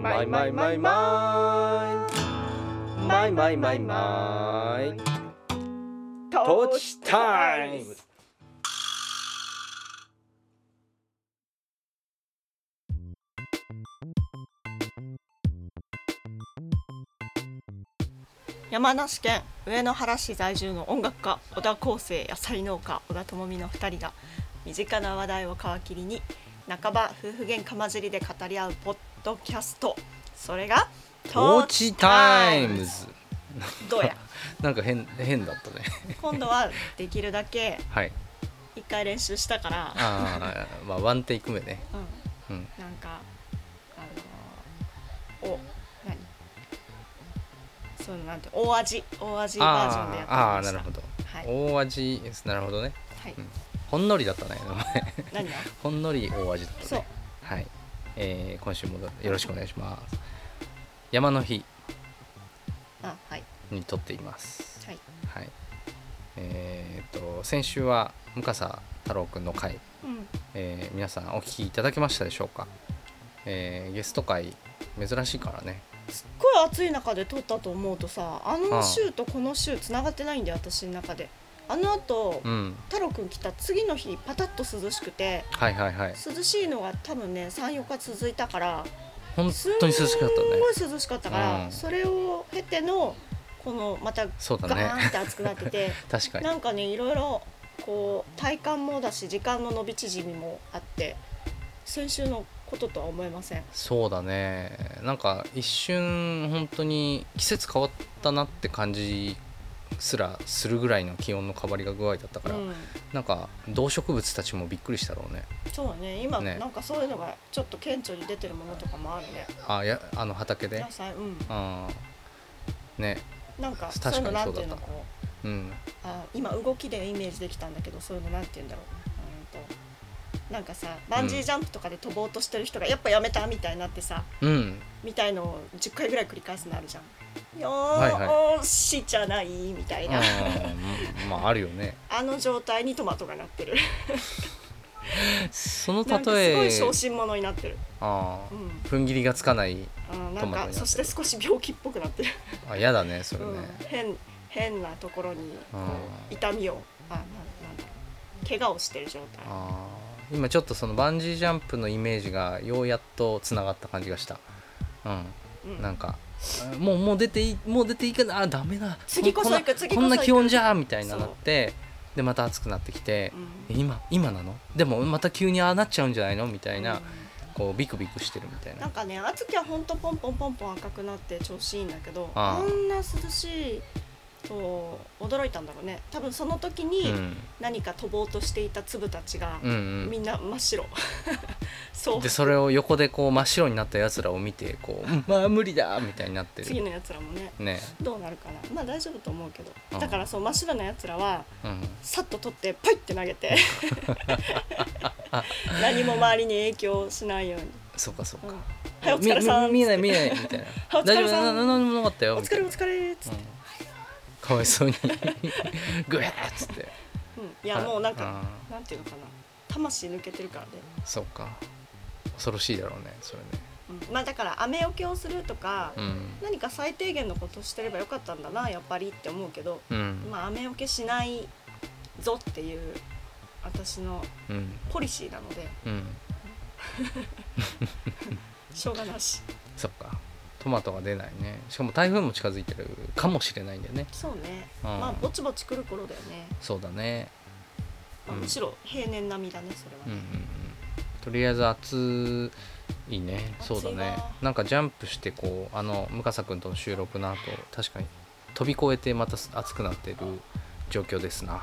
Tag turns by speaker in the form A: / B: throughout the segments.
A: マイマイマイマイ。マイマイマイマイ。トーチタイム。
B: 山梨県上野原市在住の音楽家小田康生野菜農家小田智美の2人が身近な話題を皮切りに半ば夫婦喧嘩交じりで語り合うポッドキャスト。それが
A: トーチタイムズ。
B: どうや？
A: なんか変変だったね。
B: 今度はできるだけ
A: はい。
B: 一回練習したから。
A: ああまあワンテイク目ね。
B: うん。
A: うん。
B: なんかあのお何？そうなんて大味大味バージョンでやってみ
A: あーあなるほど。
B: はい、
A: 大味なるほどね。
B: はい。
A: うん。ほんのりだったね名前。ほんのり大味だったね。
B: そう。
A: はい、えー今週もよろしくお願いします。山の日
B: あはい。
A: に撮っています。
B: はい。
A: はい。えーっと先週は向笠太郎くんの回、
B: うん。
A: えー皆さんお聞きいただけましたでしょうか、えーゲスト会珍しいからね。
B: すっごい暑い中で撮ったと思うとさあ
A: あ
B: の
A: あ
B: 週とこの週つながってないんだよ私の中であのあと
A: うん。
B: 太郎くん来た次の日パタッと涼しくて
A: はいはいはい。
B: 涼しいのが多分ね34日続いたから
A: 本当に涼しかったね。
B: すんごい涼しかったから、
A: うん。
B: それを経てのこのまたガーンって暑くなってて
A: 確かに。
B: なんかねいろいろこう体感もだし時間の伸び縮みもあって先週のこととは思えません。
A: そうだね。なんか一瞬本当に季節変わったなって感じすらするぐらいの気温の変わりが具合だったから、
B: うん、
A: なんか動植物たちもびっくりしたろうね。
B: そうだね。今
A: ね。
B: なんかそういうのがちょっと顕著に出てるものとかもあるね。
A: あやあの畑で？
B: 野菜。うん。
A: あーね。
B: なんか
A: 確かに
B: そういうのなんていうの
A: そうだった。
B: こう。
A: うん。
B: あ今動きでイメージできたんだけどそういうのなんて言うんだろう。うんと。なんかさバンジージャンプとかで飛ぼうとしてる人がやっぱやめたみたいになってさ、
A: うん
B: みたいのを10回ぐらい繰り返すのあるじゃん。よ
A: はい。
B: ーしじゃないみたいな、
A: あーまああるよね。
B: あの状態にトマトがなってる。
A: その
B: なんかすごい
A: 例え
B: 小心者になってる、
A: あ
B: うん。
A: ー踏ん切りがつかないトマトに
B: そして少し病気っぽくなってる、
A: あ嫌だねそれね、
B: うん、変変なところに痛みをあななんだろう。怪我をしてる状態。
A: あー。今ちょっとそのバンジージャンプのイメージがようやっとつながった感じがしたうん。
B: うん。
A: なんかあもうもう出ていいもう出ていいかなあダメだ。
B: 次こそ行く次こ
A: んな気温じゃみたいななってでまた暑くなってきて
B: う、ん。
A: え今今なの？でもまた急にああなっちゃうんじゃないの？みたいな、
B: うん。
A: こうビクビクしてるみたいな。
B: なんかね暑きゃほんとポンポンポンポン赤くなって調子いいんだけど
A: あ
B: んな涼しいと驚いたんだろうね。多分その時に
A: うん。
B: 何か飛ぼうとしていた粒たちが
A: うん
B: みんな真っ白。そう。
A: うんでそれを横でこう真っ白になったやつらを見てこう「うんまあ無理だ!」みたいになってる。
B: 次のやつらもね
A: ね。
B: どうなるかな。まあ大丈夫と思うけど。
A: うん。
B: だからそう真っ白なやつらは
A: うん。
B: さっと取ってパイって投げて。何も周りに影響しないように。
A: そうかそうか、
B: うんはいお疲れさん
A: み見えない見えないみたいな。
B: はいお疲れさん。
A: 大丈夫。な何もなかったよ。
B: お疲れお
A: みたいな
B: 疲れっつって。
A: うんかわいそうに。グエーっつって。
B: うん。いやもうなんか
A: あ
B: なんていうのかな。魂抜けてるからね。
A: ーそうか。恐ろしいだろうねそれね。
B: うん。まあだから雨よけをするとか
A: うん。
B: 何か最低限のことをしてればよかったんだなやっぱりって思うけど
A: うん。
B: まあ雨よけしないぞっていう私の
A: うん。
B: ポリシーなので。
A: うん。
B: しょうがなし。
A: そっかトマトが出ないね。しかも台風も近づいてるかもしれないんだよね。
B: そうね。
A: うん。
B: まあぼちぼち来る頃だよね、
A: そうだね。
B: まあ、
A: うん。
B: むしろ平年並みだねそれは
A: うんうんうん。
B: ね、
A: とりあえず暑いね。そうだね。な。んかジャンプしてこうあの向笠君との収録の後確かに飛び越えてまた暑くなってる状況ですな、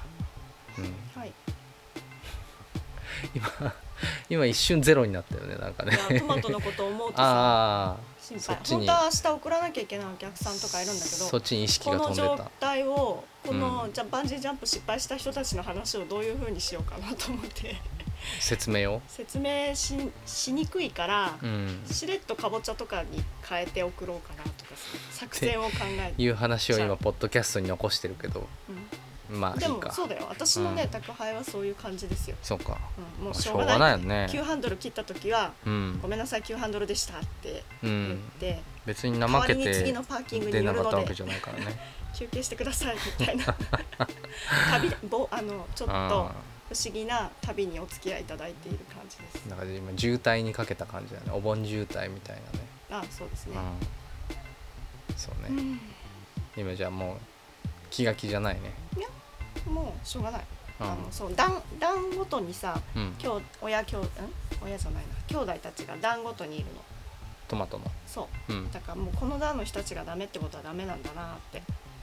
A: うん、
B: はい。
A: 今 今一瞬ゼロになったよねなんか
B: い
A: ね
B: やトマトのことを思うとさ
A: ああ
B: 心配。本当は明日送らなきゃいけないお客さんとかいるんだけど
A: そっちに意識
B: この
A: が飛んで
B: 状
A: た。
B: 態をこの、
A: うん。
B: じゃあバンジージャンプ失敗した人たちの話をどういうふうにしようかなと思って。
A: 説明を？
B: 説明ししにくいから、
A: うん。
B: しれっとかぼちゃとかに変えて送ろうかなとかさ作戦を考えて、
A: いう話を今ポッドキャストに残してるけど
B: うんで
A: まあいいか。
B: もそうだよ。私のね、
A: うん。
B: 宅配はそういう感じですよ、
A: そうか。
B: うん、もう
A: まあしょうが
B: ない。
A: よね。
B: 急ハンドル切った時は
A: うん。
B: ごめんなさい急ハンドルでしたって
A: う
B: 言っ
A: ん
B: て、
A: 別に
B: 代
A: 怠け
B: わりに次
A: て
B: のパーキングに
A: 出
B: 寄るので
A: なかったわけじゃないからね。
B: 休憩してくださいみたいな。旅ぼあのちょっと
A: あ
B: 不思議な旅にお付き合いいただいている感じです。
A: あだから今渋滞にかけた感じだね。お盆渋滞みたいなね。
B: あそうですね、
A: うん。そうね。
B: うん。
A: 今じゃあもう気が気じゃないね。
B: もうしょうがない、
A: うん。
B: あのそう段段ごとにさ
A: うん。
B: 今日親兄ん？親じゃないな。兄弟たちが段ごとにいるの。
A: トマトの。
B: そう。
A: うん。
B: だからもうこの段の人たちがダメってことはダメなんだなって。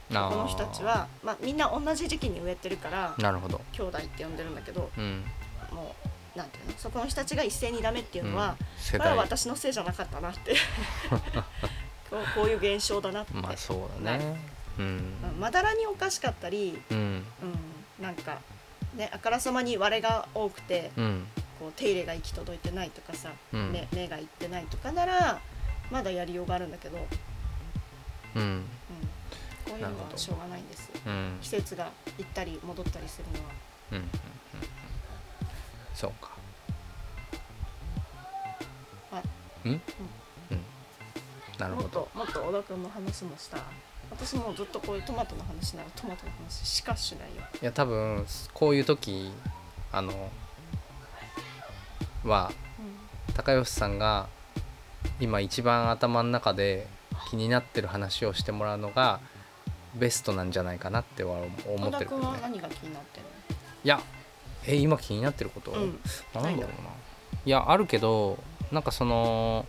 B: この人たちは、まあ、みんな同じ時期に植えてるから
A: なるほど。
B: 兄弟って呼んでるんだけど
A: うん。
B: もうなんていうの？そこの人たちが一斉にダメっていうのは、
A: うん。世
B: これは
A: 代
B: 私のせいじゃなかったなって。こうこういう現象だなって、
A: まあそうだね
B: まだらにおかしかったり、
A: うん。
B: うん、なんかねあからさまに割れが多くて
A: うん。
B: こう手入れが行き届いてないとかさ、
A: うん。
B: 目目がいってないとかならまだやりようがあるんだけど、うん、
A: うん。
B: こういうのはしょうがないんですよ。
A: うん。
B: 季節が行ったり戻ったりするのは。
A: うん。うん。うん。そうか。
B: はい
A: うん。うん。なる
B: もっ
A: ほど
B: ともっと小田君の話もした？私もうずっとこういうトマトの話ならトマトの話しかしないよ。
A: いや多分こういう時あのは高吉さんが今一番頭の中で気になってる話をしてもらうのがベストなんじゃないかなっては思ってるけどね。
B: 君は何が気になってん
A: いやえ今気になってること、
B: のうん。
A: なんだろうな。いやあるけどなんかその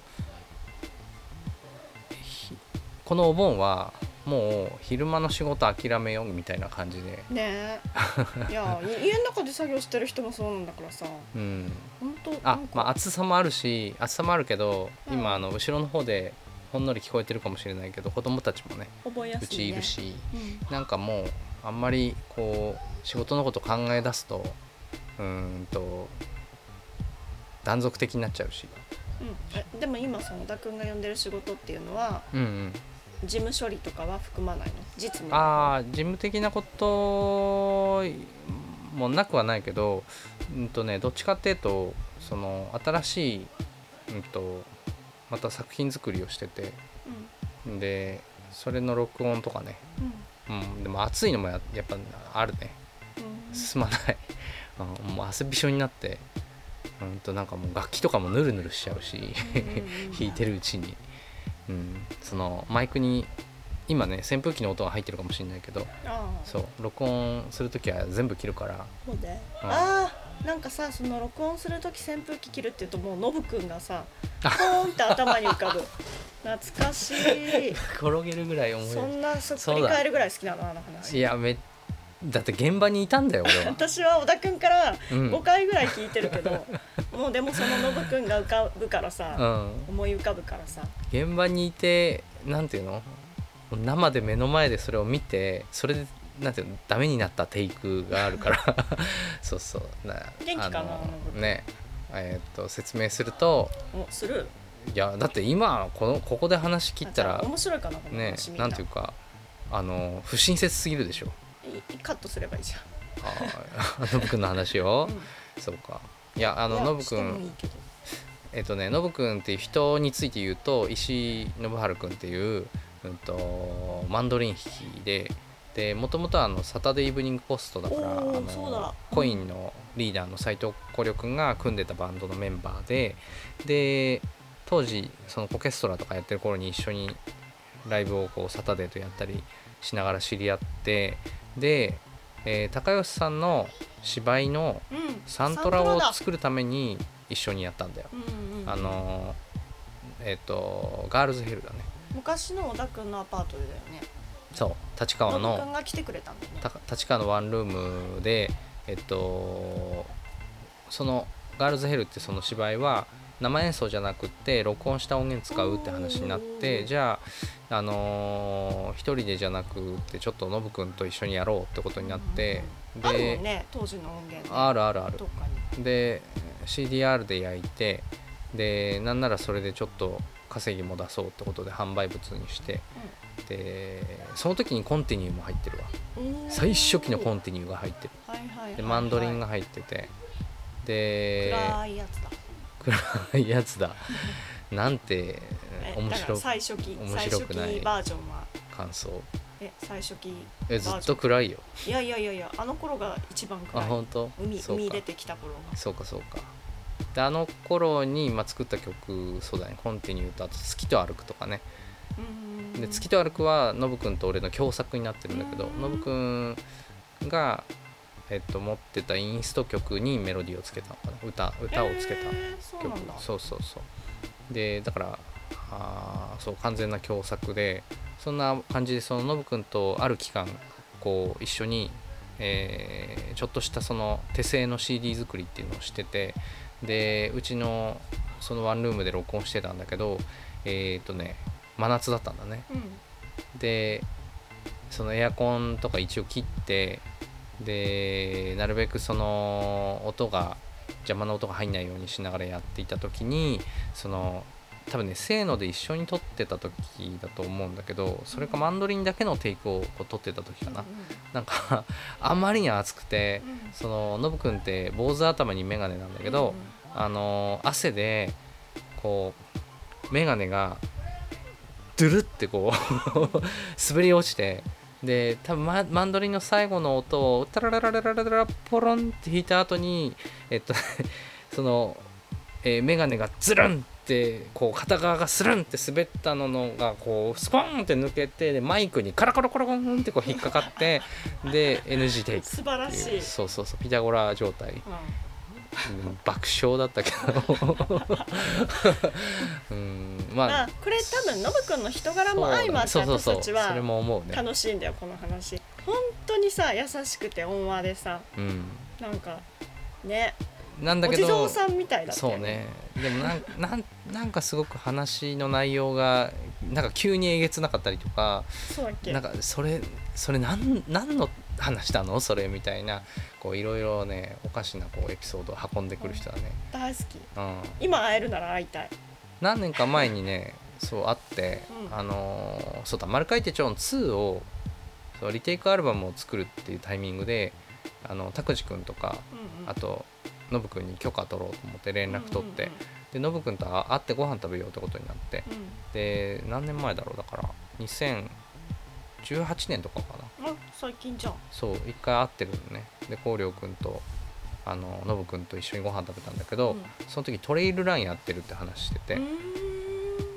A: ひこのお盆はもう昼間の仕事諦めようみたいな感じで。
B: ねえ。いやい 家の中で作業してる人もそうなんだからさ。
A: うん。
B: 本当
A: あまあ暑さもあるし暑さもあるけど、
B: うん。
A: 今あの後ろの方でほんのり聞こえてるかもしれないけど子供たちもね
B: 覚えやすい、ね、
A: うちいるし、
B: うん。
A: なんかもうあんまりこう仕事のこと考え出すとうーんと断続的になっちゃうし。
B: うん、えでも今その小田君が呼んでる仕事っていうのは
A: うんうん
B: 事務処理とかは含まないの？実務。の
A: ああ事務的なこともなくはないけどうんとねどっちかっていうとその新しい、うん、とまた作品作りをしててでそれの録音とかね、
B: うん。
A: うん、でも暑いのもややっぱあるね。
B: うん。
A: 進まない、うん、もう汗びしょになってうんとなんかもう楽器とかもヌルヌルしちゃうし 弾いてるうちに、うん、そのマイクに今ね扇風機の音が入ってるかもしれないけどそう録音する時は全部切るから。
B: そうで、
A: うん。
B: ああなんかさその録音する時扇風機切るっていうともうノブくんがさポーンって頭に浮かぶ。懐かしい。
A: 転げるぐらい思い。
B: そんなそっくり返るぐらい好きなのあの話。
A: いやめだって現場にいたんだよ俺は、
B: 私は小田くんから
A: うん。
B: 5回ぐらい聞いてるけど、もうでもそのノブくんが浮かぶからさ、
A: うん、
B: 思い浮かぶからさ。
A: 現場にいてなんていうの？生で目の前でそれを見てそれでなんていうの？ダメになったテイクがあるから。そうそう。な
B: 元気かな
A: ね。えーっと説明すると
B: おする？
A: いやだって今このここで話切ったら
B: 面白いかな
A: ねなんていうかあの不親切すぎるでしょ。
B: いカットすればいいじゃん。
A: ああ ノブくんの話を、そうかいやあのノブくんえっとねノブくんっていう人について言うと石井信治くんっていう、うん、とマンドリン弾きででもともとはあのサタデーイブニングポストだからあのコインのリーダーの斎藤古良くんが組んでたバンドのメンバーでで当時そのコケストラとかやってる頃に一緒にライブをこうサタデーとやったりしながら知り合ってで、えー高吉さんの芝居の
B: うん。
A: サントラを
B: だ
A: 作るために一緒にやったんだよ。
B: うんうんうん。
A: あのーえっ、とガールズヘルだね。
B: 昔の小田くんのアパートでだよね。
A: そう。立川の
B: が来てくれたんだよね。
A: た立川のワンルームでえっとそのガールズヘルってその芝居は生演奏じゃなくって録音した音源使うって話になってじゃあ、あのー一人でじゃなくってちょっとノブくんと一緒にやろうってことになって
B: あるも
A: で
B: んね当時の音源ね
A: あるあるある。で CDR で焼いてでなんならそれでちょっと稼ぎも出そうってことで販売物にしてでその時にコンティニューも入ってるわ。
B: うん。
A: 最初期のコ
B: ン
A: ンティニューが入ってる。
B: はいはい。
A: でマンドリンが入っててで
B: 暗いやつだ
A: やつだ。なんて面白い
B: 最初期
A: 面白くない
B: 最初期バージョンは？
A: 感想
B: え最初期
A: えずっと暗いよ。
B: いやいやいやいやあの頃が一番
A: あ
B: 暗い。
A: 本当？
B: 海海出てきた頃が。
A: そうかそうか。であの頃に、まあ、作った曲そうだね「コンティニュー」とあと「月と歩く」とかね。
B: うん
A: で「月と歩く」はノブくんと俺の共作になってるんだけど
B: うん。
A: ノブくんが、えっと、持ってたインスト曲にメロディーをつけたのかな。歌歌をつけた曲。
B: なんだ。
A: そうそうそう。でだからあーそう完全な共作でそんな感じでそのノブくんとある期間こう一緒に、えーちょっとしたその手製の CD 作りっていうのをしててでうちのそのワンルームで録音してたんだけどえっ、とね真夏だったんだね。
B: うん。
A: でそのエアコンとか一応切ってでなるべくその音が邪魔な音が入んないようにしながらやっていた時にその多分ねせーので一緒に撮ってた時だと思うんだけどそれかマンドリンだけのテイクをこう撮ってた時かな、なんか あまりに暑くて
B: うんうん
A: そのノブくんって坊主頭に眼鏡なんだけど、あの汗でこう眼鏡がドゥルってこう 滑り落ちてで多分ママンドリンの最後の音をタラララララララポロンって弾いた後にえっと その、えー、メガネがズルンってこう片側がスルンって滑ったののがこうスポーンって抜けてでマイクにカラカラカラコンってこう引っかかってで NG テイク
B: 素晴らしい。
A: そうそうそうピタゴラ状態、
B: う
A: ん。爆笑だったけど。うん。まあ。
B: これ多分ノブくんの人柄も相まって私たちは楽しいんだよこの話。本当にさ優しくて温和でさ。
A: うん。
B: なんかね。
A: なんだけど。
B: お地蔵さんみたいだったよ
A: そうね。でもなん なんなんかすごく話の内容がなんか急にえげつなかったりとか。
B: そ
A: なんかそれそれ何何の話なの？それみたいなこういろいろねおかしなこうエピソードを運んでくる人だね、
B: 大好き。
A: うん、
B: 今会えるなら会いたい。
A: 何年か前にね そう会って、
B: うん。
A: あのーそうだ「丸書いてちょん2」をそうリテイクアルバムを作るっていうタイミングであの拓司君とか
B: うんうん。
A: あとノブ君に許可取ろうと思って連絡取って、
B: うんうん。
A: でノブ君と会ってご飯食べようってことになって
B: うん。
A: で何年前だろう？だから2018年とかかな。
B: あ最近じゃん。
A: そう一回会ってるのね。で光良君とあのノブ君と一緒にご飯食べたんだけど、
B: うん。
A: その時トレイルランやってるって話してて、
B: うー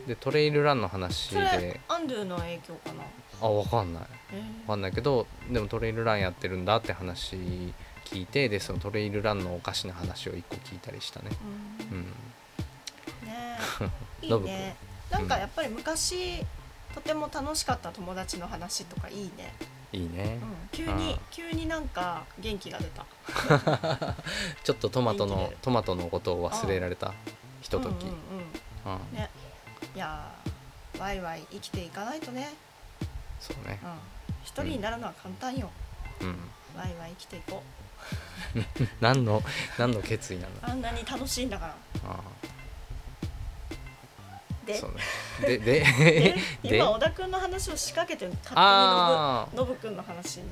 B: ん。
A: でトレイルランの話
B: それ
A: で
B: アンドゥの影響かな。
A: あ分かんない。
B: え
A: 分かんないけどでもトレイルランやってるんだって話聞いてでそのトレイルランのおかしな話を一個聞いたりしたね。
B: ーうん。
A: うん。
B: ねえ。いい
A: ノブ君
B: ねなんかやっぱり昔とても楽しかった友達の話とかいいね、
A: いいね。
B: うん、急
A: あ
B: に
A: ー
B: 急になんか元気が出た。
A: ちょっとトマトのトマトのことを忘れられたひととき。
B: ね。いやーワイワイ生きていかないとね、
A: そうね。
B: うん、一人になるのは簡単よ、
A: うん。
B: ワイワイ生きていこ
A: 何の何の決意なの？
B: うあんなに楽しいんだから。
A: あ
B: で
A: そうね でで
B: で
A: で。
B: 今小田君の話を仕掛けて勝
A: あ
B: 手にノブ君の話に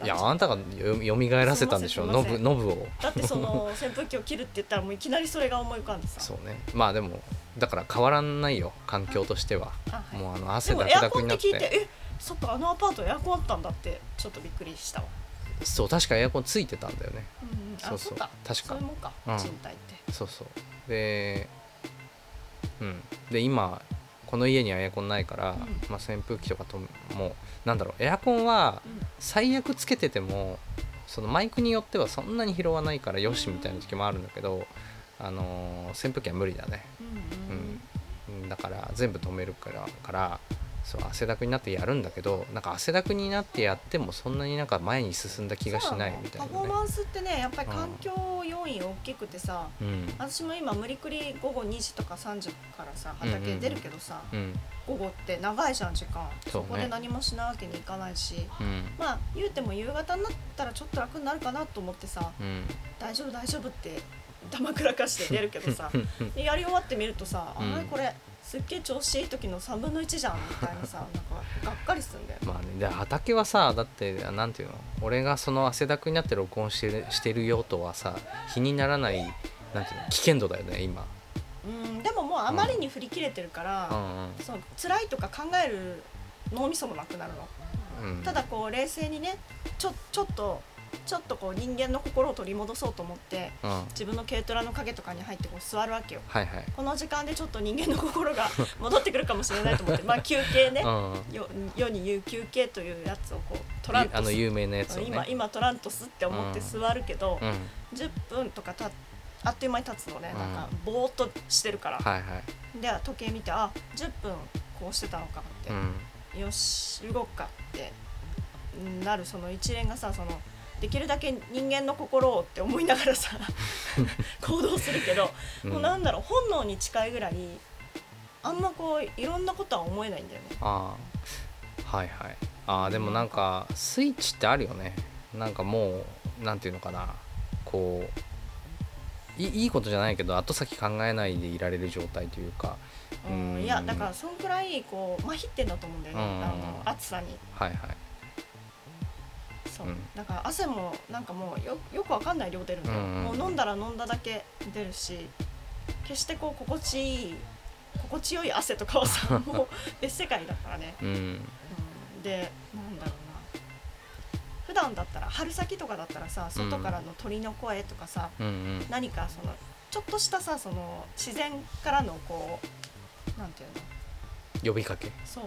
A: あいやあんたがよよみがえらせたんでしょノ
B: すいません。
A: ブノブを。
B: だってその 扇風機を切るって言ったらもういきなりそれが思い浮かんでさ。
A: そうね。まあでもだから変わらないよ。環境としては。
B: あはい。
A: もうあの
B: で
A: 汗だくだくになって。
B: って聞いてえそっかあのアパートエアコンあったんだってちょっとびっくりしたわ、
A: そう確かエアコンついてたんだよね。
B: うんうん、あ
A: そうそう。
B: か。
A: 確か。
B: そういうもんか、
A: うん。
B: 賃貸って。
A: そうそう。でうん。で今この家にはエアコンないから、
B: うん。
A: まあ、扇風機とかともうなんだろうエアコンは
B: うん。
A: 最悪つけててもそのマイクによってはそんなに拾わないからよしみたいな時もあるんだけど、あのー扇風機は無理だね、
B: うんうん
A: うん、だから全部止めるからからそう汗だくになってやるんだけどなんか汗だくになってやってもそんなになんか前に進んだ気がしないみたいなね。
B: パフォーマンスってねやっぱり環境要因大きくてさ、
A: うん。
B: 私も今無理くり午後2時とか3時からさ
A: うんうん
B: 畑出るけどさ、
A: うん。
B: 午後って長いじゃん時間。
A: そね。
B: こで何もしないわけにいかないし。
A: うん。
B: まあ言うても夕方になったらちょっと楽になるかなと思ってさ
A: うん。
B: 大丈夫大丈夫ってダマくらかして出るけどさ でやり終わってみるとさ、
A: うん。
B: あれこれすっげえ調子いい時の3分の1じゃんみたいなさなんかがっかりすんだよ
A: まあねで畑はさだってなんていうの俺がその汗だくになって録音してるしてるよとはさ比にならないなんていうの危険度だよね今。
B: うんでももうあまりに振り切れてるから、
A: うん。
B: そう辛いとか考える脳みそもなくなるの。
A: うんうん。
B: ただこう冷静にねちょちょっとちょっとこう人間の心を取り戻そうと思って
A: うん。はい
B: 自分の軽トラの影とかに入ってこう座るわけよ。
A: はい
B: この時間でちょっと人間の心が 戻ってくるかもしれないと思って まあ休憩ね。
A: うん。
B: よ世に言う休憩というやつをこう取らんとす。
A: あの有名なやつをね。
B: 今今取らんとすって思って座るけど、
A: うん。
B: 10分とかたあっという間に経つのね、
A: うん。
B: なんかぼーっとしてるから、
A: はいはい。
B: で時計見てあ10分こうしてたのかって、
A: うん。
B: よし動くかってなるその一連がさそのできるだけ人間の心をって思いながらさ 行動するけど、
A: うん。
B: もうなんだろう本能に近いぐらいあんまこういろんなことは思えないんだよね。
A: ああはいはい。ああでもなんかスイッチってあるよね。なんかもうなんていうのかな。こういいいことじゃないけど後先考えないでいられる状態というか。
B: うん
A: うん
B: いやだからそんくらいこう麻痺ってんだと思うんだよね、
A: うん。
B: あの暑さに。
A: はいはい
B: そう、
A: うん。
B: だから汗もなんかもうよよくわかんない量出るんだよ、もう飲んだら飲んだだけ出るし決してこう心地いい心地よい汗とかはさもう別世界だからね、
A: うん。
B: うん、でなんだろうな。普段だったら春先とかだったらさ外からの鳥の声とかさ、
A: うん。うん
B: 何かそのちょっとしたさその自然からのこうなんていうの？
A: 呼びかけ。
B: そう。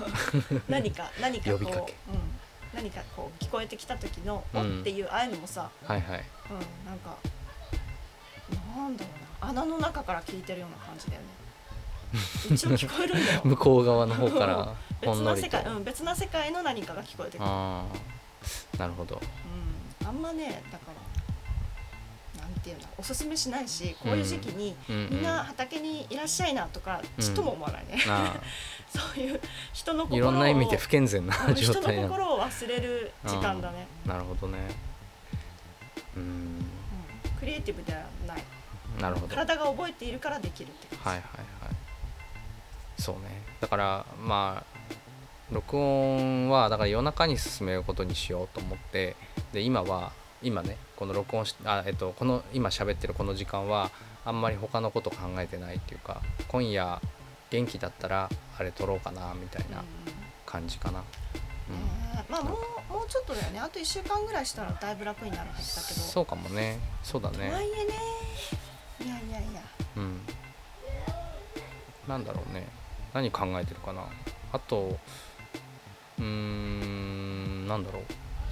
B: 何か何かこう うん、何かこう聞こえてきた時の「
A: うん。
B: お」っていうああいうのもさ、
A: はいはい。
B: うん、なんかなんだろうな穴の中から聞いてるような感じだよね。一応聞こえるんだよ。
A: 向こう側の方からほ
B: 別
A: んのりと。
B: な世界、うん、別な世界の何かが聞こえてくる、
A: ああなるほど。
B: うん、あんまねだからなんていうのおすすめしないしこういう時期に、みんな畑にいらっしゃいなとか
A: うん。
B: ちっとも思わないね、
A: あ
B: そういう人の
A: あ
B: 心を
A: いろんな意味で不健全な
B: 人の
A: 態なの
B: 心を忘れる時間だね、
A: なるほどね。うん。
B: うん。クリエイティブではない。
A: なるほど。
B: 体が覚えているからできるって
A: はいはいはい。そうね。だからまあ録音はだから夜中に進めることにしようと思ってで今は今ねこの録音しあえっとこの今喋ってるこの時間はあんまり他のこと考えてないっていうか今夜元気だったらあれ撮ろうかなみたいな感じかな、うん。
B: ねまあもうもうちょっとだよね。あと1週間ぐらいしたらだいぶ楽になるはずだけど。
A: そうかもね。そうだ
B: と
A: ね
B: はいえね。いやいやいや。
A: うん。なんだろうね。何考えてるかな。あとうーんなんだろう。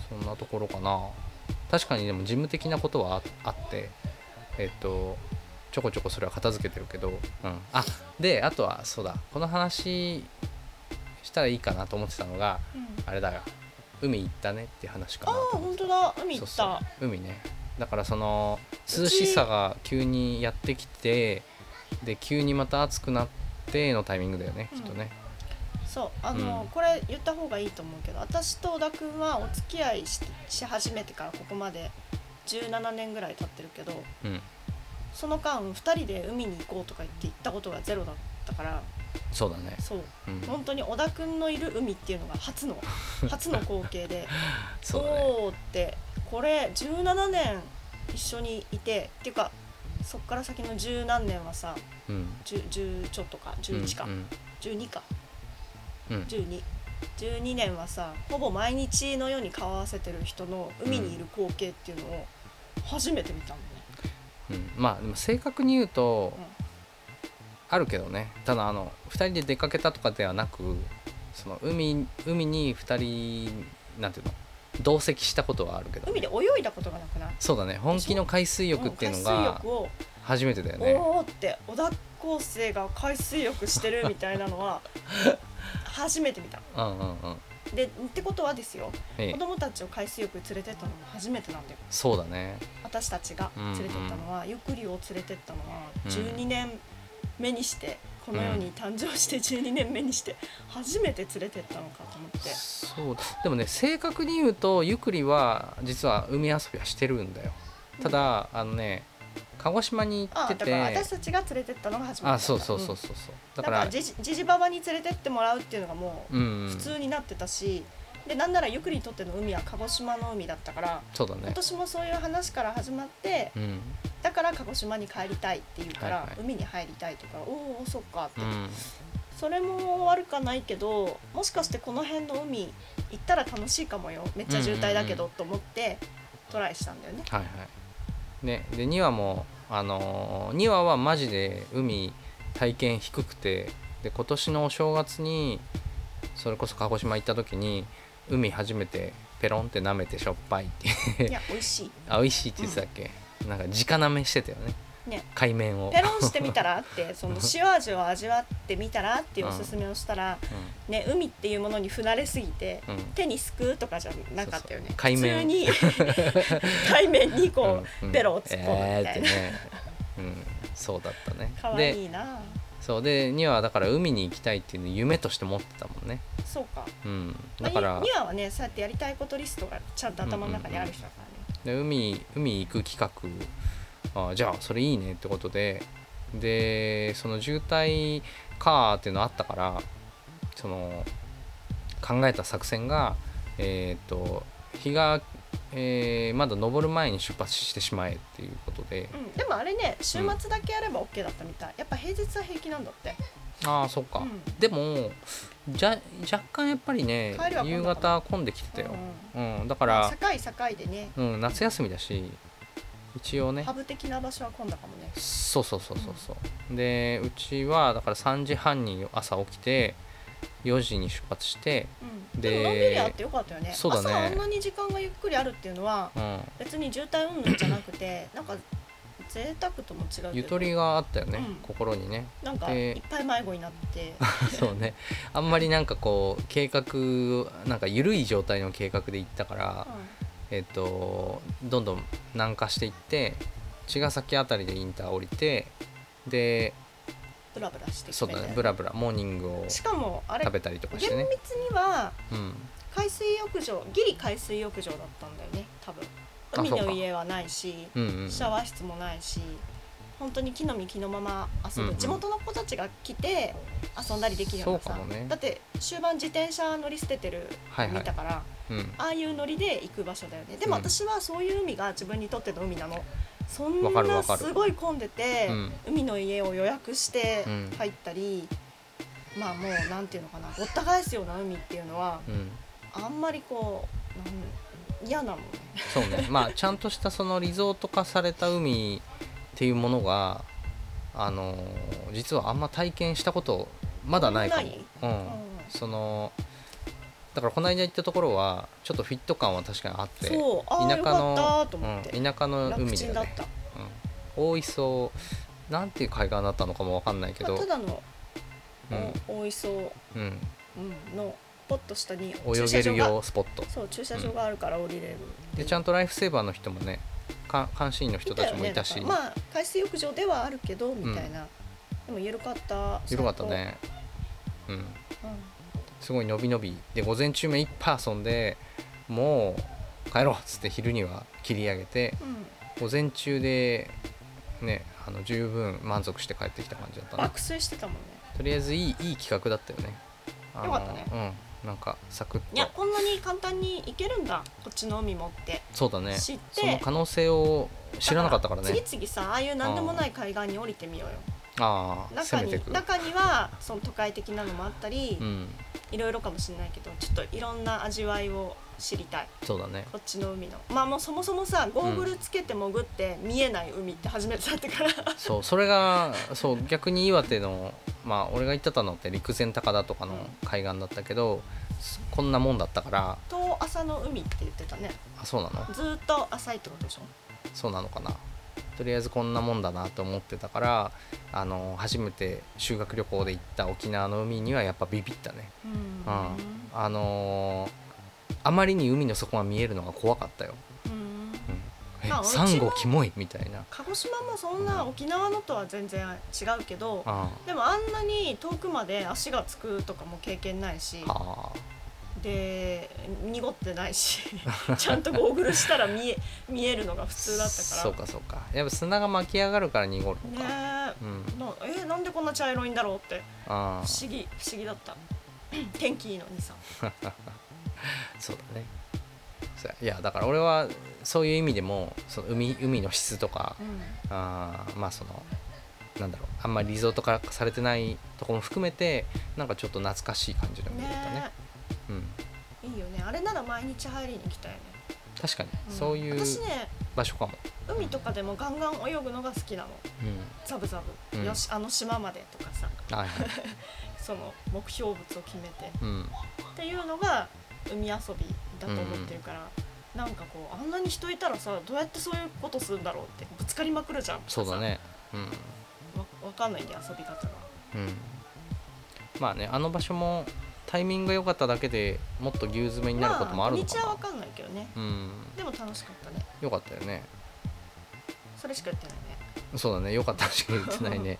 A: そんなところかな確かにでも事務的なことはああってえっとちょこちょこそれは片付けてるけど、うん、あであとはそうだこの話したらいいかなと思ってたのが
B: うん。
A: あれだよ。海行ったねっていう話か
B: ああ
A: なと思って
B: 本当だ。海行った。
A: 海ね。だからその涼しさが急にやってきてで急にまた暑くなってのタイミングだよね、
B: うん
A: きっとね
B: そうあの、
A: うん。
B: これ言った方がいいと思うけど私と小田君はお付き合いしし始めてからここまで17年ぐらい経ってるけど
A: うん。
B: その間2人で海に行こうとか言って行ったことがゼロだったから
A: そうだね。
B: そう。
A: うん。
B: 本当に小田君のいる海っていうのが初の 初の光景で
A: そうだね。
B: おおってこれ17年一緒にいてっていうかそっから先の十何年はさ
A: うん。
B: 10 10ちょっとか11か、
A: うん
B: 12か
A: うん。
B: 12 12年はさほぼ毎日のように顔合わせてる人の海にいる光景っていうのを初めて見たんだね、
A: うん。まあでも正確に言うと、あるけどね。ただあの2人で出かけたとかではなくその海海に2人なんていうの？同席したことはあるけど、
B: 海で泳いだことがなくない？
A: そうだね。本気の海水浴っていうのが初めてだよね。
B: おおって小田康生が海水浴してるみたいなのは初めて見た。
A: うんうんうん。
B: でってことはですよ
A: ええ。
B: 子供たちを海水浴に連れてったのも初めてなんだよ。
A: そうだね。
B: 私たちが連れてったのは、ゆっくりを連れてったのは
A: うん。
B: 12年目にして、この世に誕生して12年目にして初めて連れてったのかと思って。
A: そう。でもね正確に言うとゆくりは実は海遊びはしてるんだよ。ただ、あのね鹿児島に行ってて。
B: 私たちが連れてったのが初めて
A: あそうそうそうそうそう。だか
B: だかららじじじじばばに連れてってもらうっていうのがもう
A: うんうん。
B: 普通になってたし、でなんならゆくりにとっての海は鹿児島の海だったから
A: そうだね。
B: 今年もそういう話から始まって
A: うん。
B: だから鹿児島に帰りたいっていうから、
A: はいはい。
B: 海に入りたいとかおおそっかって、
A: うん。
B: それも悪かないけどもしかしてこの辺の海行ったら楽しいかもよ。めっちゃ渋滞だけど、
A: うん
B: と思ってトライしたんだよね。
A: はいはいねで2話もあのー、2話はマジで海体験低くてで今年のお正月にそれこそ鹿児島行った時に海初めてペロンって舐めてしょっぱいって。
B: いや美味しい。
A: あ美味しいって言ってたっけ、なんか直舐めしてたよね
B: ね。
A: 海面を。
B: ペロンしてみたらって その塩味を味わってみたらっていうおすすめをしたら、ね、海っていうものに不慣れすぎて、
A: うん。うん
B: 手にすくうとかじゃなかったよね。
A: 海面。
B: 普通に 海面にこう、
A: うん
B: ペロを突っ込むみたいな、
A: えーね、うん、そうだったね。
B: かわ
A: で
B: いいな。
A: そうで2話はだから海に行きたいっていうのを夢として持ってたもんね。
B: そうか。
A: うん。
B: まあ
A: だから。
B: ニワはねそうやってやりたいことリストがちゃんと頭の中にある人だからね、
A: で海海行く企画あじゃあそれいいねってことで。でその渋滞かーっていうのあったからその考えた作戦がえっ、と日が、えーまだ昇る前に出発してしまえっていうことで。
B: うん、でもあれね週末だけやれば OK だったみたい、やっぱ平日は平気なんだって、
A: ああそっか、
B: うん。
A: でもじゃ若干やっぱりね夕方混んできてたよ、うんだか
B: まあ
A: ら、
B: でね。
A: うん、夏休みだし一応ね。
B: ハブ的な場所は混んだかもね。
A: そうそうそうそうそう。でうちはだから3時半に朝起きて4時に出発して
B: うん、
A: で
B: でものんびりあってよかったよね。
A: そうだね。
B: 朝あんなに時間がゆっくりあるっていうのは
A: うん。
B: 別に渋滞云々じゃなくてなんか贅沢とも違う
A: ゆとりがあったよね、
B: うん。
A: 心にね。
B: なんか
A: で
B: いっぱい迷子になって。
A: そうね。あんまりなんかこう計画なんか緩い状態の計画で行ったから、えっとどんどん南下していって茅ヶ崎あたりでインター降りてで
B: ブラブラして
A: そうだねブラブラモーニングを
B: しかもあれ
A: 食べたりとかして
B: 厳
A: ね
B: 密には
A: うん。
B: 海水浴場ギリ海水浴場だったんだよね多分。海の家はないし
A: うんうん。
B: シャワー室もないし本当に木の実木のまま遊ぶ、
A: うんうん。
B: 地元の子たちが来て遊んだりできるようなさ。
A: ね。
B: だって終盤自転車乗り捨ててる
A: はいはい。
B: 見たから、
A: うん。
B: ああいうノリで行く場所だよね。でも
A: うん。
B: 私はそういう海が自分にとっての海なの。そんなすごい混んでて、
A: うん。
B: 海の家を予約して
A: うん。
B: 入ったり、まあもうなんていうのかな。ごった返すような海っていうのは
A: うん。
B: あんまりこう嫌なのね。
A: そうね。まあちゃんとしたそのリゾート化された海っていうものがあのー実はあんま体験したことまだないかも。うん。
B: うん。
A: そのだからこの間行ったところはちょっとフィット感は確かにあって
B: そうあ
A: 田舎のうん、田舎の
B: 楽
A: 海だよね。
B: だった、
A: うん、大磯なんていう海岸だったのかもわかんないけ
B: まあ、
A: ど
B: た、だの、
A: うん。
B: お大磯、うん、
A: うん、
B: のポッと下に
A: 泳げる
B: 駐車場が
A: 用スポット。
B: そう駐車場があるから降りれる、
A: でちゃんとライフセーバーの人もねか監視員の人たちもいたし、
B: だからまあ海水浴場ではあるけどみたいな、でも緩かった。
A: 広かったね。うん。
B: 最高
A: すごい伸び伸びで午前中もいっぱい遊んでもう帰ろうっつって昼には切り上げて
B: うん、うん
A: 午前中でねあの十分満足して帰ってきた感じだったね
B: 爆睡してたもんね。
A: とりあえずいいいい企画だったよね。
B: よかったね。
A: うん。なんかサクッ
B: いや
A: と
B: こんなに簡単に行けるんだ。こっちの海もって。
A: そうだね。
B: 知って。
A: その可能性を知らなかったからね。
B: 次々さああいう何でもない海岸に降りてみようよ中に中にはその都会的なのもあったり、
A: うん。
B: いろいろかもしれないけどちょっといろんな味わいを知りたい。
A: そうだね。
B: こっちの海の。まあもうそもそもさゴーグルつけて潜って見えない海って初めてだったから、
A: そうそれがそう逆に岩手のまあ俺が行ってたのって陸前高田とかの海岸だったけどこんなもんだったから。
B: 遠浅の海って言ってたね。
A: あそうなの？
B: ずーっと浅いってことでしょ？
A: そうなのかなとりあえずこんなもんだなと思ってたからあの初めて修学旅行で行った沖縄の海にはやっぱビビったね。
B: うん。
A: うん。あのーあまりに海の底が見えるのが怖かったよ、
B: うん。
A: うん、え
B: まあ
A: サンゴキモい？みたいな。
B: 鹿児島もそんな沖縄のとは全然違うけど
A: あ
B: でもあんなに遠くまで足がつくとかも経験ないし
A: あ。は
B: で濁ってないし ちゃんとゴーグルしたら見え見えるのが普通だったから。
A: そうかそうか。やっぱ砂が巻き上がるから濁るの
B: ね
A: か、
B: え。
A: うん。
B: なえなんでこんな茶色いんだろうって。
A: あ
B: 不思議不思議だった。天気いいのにさ。
A: あ そうだね。いやだから俺はそういう意味でもその海海の質とか
B: うん。
A: あーまあそのなんだろう。あんまりリゾート化されてないところも含めてなんかちょっと懐かしい感じの海だったね。
B: ねれなら毎日入りに行きたいよね、
A: 確かに、
B: ん。
A: そういう
B: 私ね
A: 場所かも、
B: 海とかでもガンガン泳ぐのが好きなの。
A: うん、
B: ザブザブ、
A: うん。
B: よしあの島までとかさ。
A: はいはい、
B: その目標物を決めて。
A: うん、
B: っていうのが海遊びだと思ってるから、なんかこうあんなに人いたらさどうやってそういうことするんだろうってぶつかりまくるじゃん。
A: そうだね。うん。
B: わわかんないんで遊び方が。
A: うん。まあねあの場所もタイミングが良かっただけでもっと牛詰めになることもあるのかな、
B: まあ、土日はわかんないけどね。
A: うん。
B: でも楽しかったね。
A: よかったよね。
B: それしか言ってないね、
A: そうだね。よかったしか言ってないね。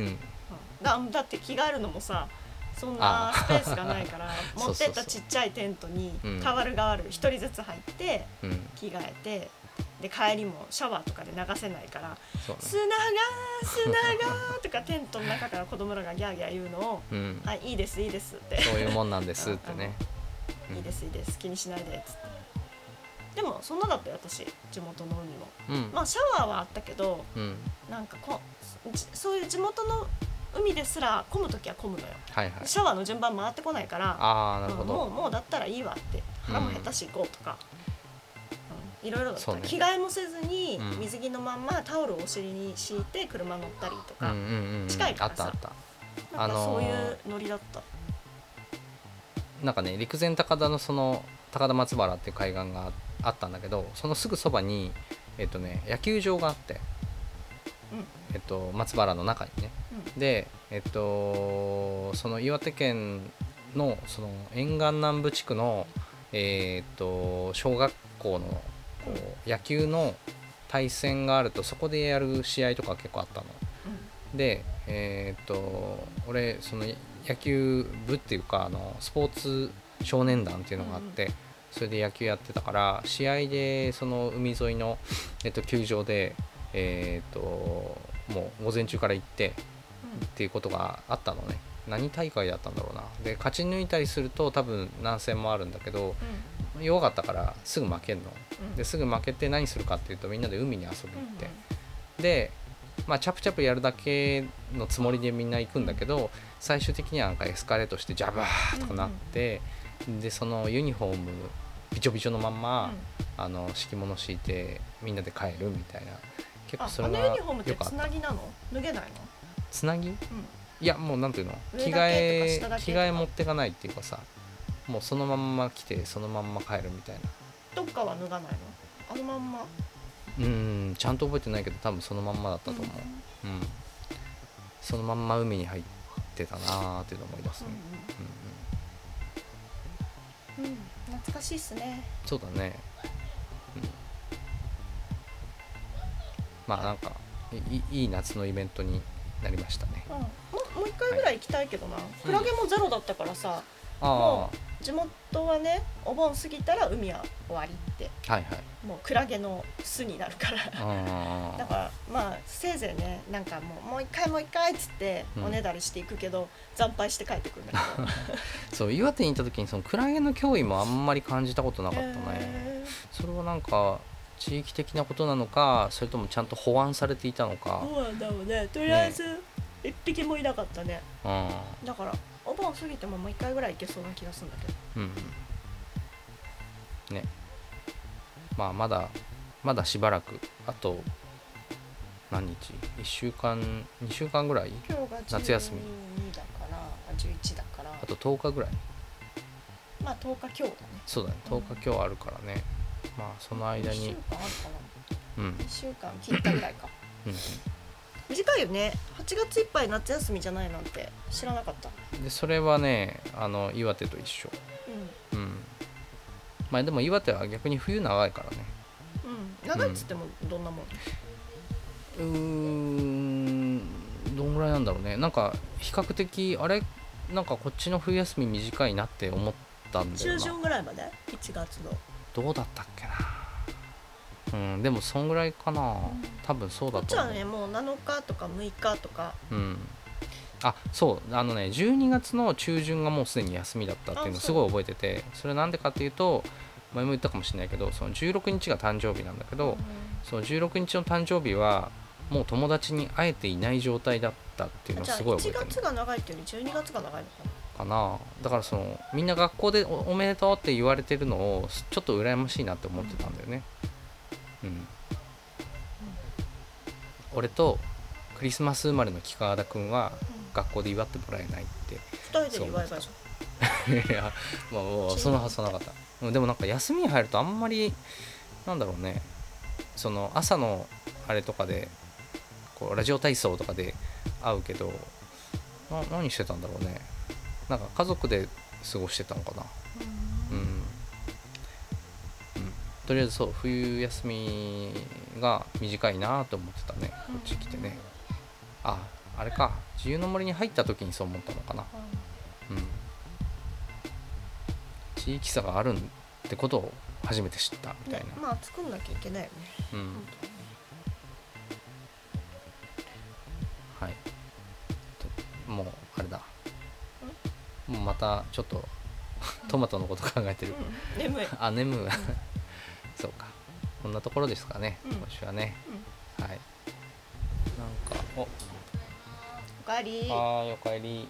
A: うん。
B: うん、だだって着替えるのもさそん
A: あ。
B: なスペースがないから 持ってったちっちゃいテントに
A: うん。
B: 代わる代わる。一人ずつ入って
A: うん。
B: 着替えてで帰りもシャワーとかで流せないから
A: ね。
B: 砂が砂がとかテントの中から子供らがギャーギャー言うのを
A: うん「
B: はいいいですいいです」って。
A: そういうもんなんですってね「
B: いいですいいです。気にしないで」っつって。でもそんなだったよ私地元の海も。
A: うん。
B: まあシャワーはあったけど
A: うん。
B: なんかこじそういう地元の海ですら混む時は混むのよ。
A: はいはい。
B: シャワーの順番回ってこないから
A: ああなるほ
B: うんもう
A: ど
B: もうだったらいいわって。腹も減ったし行こうとか、うんいろいろだった、
A: ね。
B: 着替えもせずに
A: うん。
B: 水着のまんまタオルをお尻に敷いて車乗ったりとか、
A: うんうんうんうん。
B: 近いからさ。
A: あったあった。
B: なんかそうい
A: あの
B: うノリだった、
A: なんかね陸前高田のその高田松原っていう海岸があったんだけどそのすぐそばにえっとね野球場があって、
B: うん。
A: えっと、松原の中にね。でえっとその岩手県のその沿岸南部地区のえっと小学校のこう野球の対戦があるとそこでやる試合とか結構あったの。でえーっと俺その野球部っていうかあのスポーツ少年団っていうのがあって、それで野球やってたから試合でその海沿いの、えっと、球場でえーっともう午前中から行ってっていうことがあったのね。何大会だったんだろうな。で勝ち抜いたりすると多分何戦もあるんだけど弱かったからすぐ負けるの。
B: うん。
A: ですぐ負けて何するかっていうとみんなで海に遊びに行って、でまあチャプチャプやるだけのつもりでみんな行くんだけど最終的にはなんかエスカレートしてジャバーとかなって、でそのユニフォームびちょびちょのまんま、あの敷物敷いてみんなで帰るみたいな。結
B: あ
A: 構それが
B: あのユニフォームって
A: よかった。
B: つなぎなの？脱げないの、
A: つなぎ？
B: うん。
A: いやもうなんていうの？
B: 上
A: 着替え着替え持ってかないっていうかさもうそのまんま来てそのまんま帰るみたいな。
B: どっかは脱がないの？あのまんま。
A: うんちゃんと覚えてないけど多分そのまんまだったと思う、うん、そのまんま海に入ってたなーっていうのを思い出すね、うんうん、
B: うんうん。懐かしいっすね。
A: そうだね、うん、まあなんかいいいい夏のイベントになりましたね。
B: うん。もう一回ぐらい行きたいけどな、クラゲもゼロだったからさ。
A: あ
B: も地元はねお盆過ぎたら海は終わりって。
A: あはいはい。
B: もうクラゲの巣になるから。
A: あ
B: だからまあせいぜいねなんかもうもう一回もう一回っつって
A: うん。
B: おねだりしていくけど、惨敗して帰ってくるんだけど。
A: そう岩手に行った時にそのクラゲの脅威もあんまり感じたことなかったね、
B: へ
A: それはなんか地域的なことなのかそれともちゃんと保安されていたの
B: ー
A: か、
B: そうなんだろうね。とりあえず一匹もいなかったね。
A: うん。
B: だからお盆過ぎてももう一回ぐらい行けそうな気がするんだけど。
A: うんね。まあまだまだしばらくあと何日？1週間2週間ぐらい？
B: 今日が
A: 夏休み
B: 12だからあ11だから。
A: あと10日ぐらい。
B: まあ10日今日だね。
A: そうだね。10日今日あるからね。まあその間
B: 1週
A: に
B: 間あるか
A: うん。
B: な1週間切ったぐらいか。
A: う
B: 短いよね。8月いっぱい夏休みじゃないなんて知らなかった。
A: んでそれはねあの岩手と一緒。
B: うん。
A: うん。まあでも岩手は逆に冬長いからね。
B: うん。長いっつってもどんなもん、
A: うーんどんぐらいなんだろうね。なんか比較的あれ？なんかこっちの冬休み短いなって思っったんだよな。
B: 中旬ぐらいまで？1月の。
A: どうだったっけな。うんでもそんぐらいかな。多分そう
B: こっち
A: だと思う。
B: はねもう7日とか6日とか。
A: うんあそうあのね12月の中旬がもうすでに休みだったっていうの
B: あ
A: すごい覚えててそれなんでかっていうと前も言ったかもしれないけどその16日が誕生日なんだけど、その16日の誕生日はもう友達に会えていない状態だったっていうの
B: 1
A: すごい覚えてる
B: 月が長いっていうより12月が長いのかな。
A: かなだからそのみんな学校でおおめでとうって言われてるのをちょっと羨ましいなって思ってたんだよね。うん、俺とクリスマス生まれの木川田君は学校で祝ってもらえないって。
B: 2人で祝えばいいじ
A: いやまあもうその発想なかった。うんでもなんか休みに入るとあんまりなんだろうね。その朝のあれとかでこうラジオ体操とかで会うけどな何してたんだろうね。なんか家族で過ごしてたのかな。うん、うん、とりあえずそう冬休みが短いなと思ってたね。こっち来てね。ああれか自由の森に入った時にそう思ったのかな。うん。地域差があるってことを初めて知ったみたい
B: ね
A: な、
B: まあ作んなきゃいけないよね。
A: うん。はい。ともうあれだ。もうまたちょっとトマトのこと考えてる。
B: うん。眠い。
A: あ眠い。そうか。こんなところですかね、
B: うん。
A: 今週はね、はい。なんかお
B: おかえり。
A: はーいおかえり。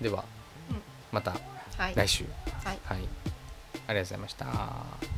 A: では、
B: うん。
A: また
B: はい。
A: 来週。
B: はい。
A: はい、ありがとうございました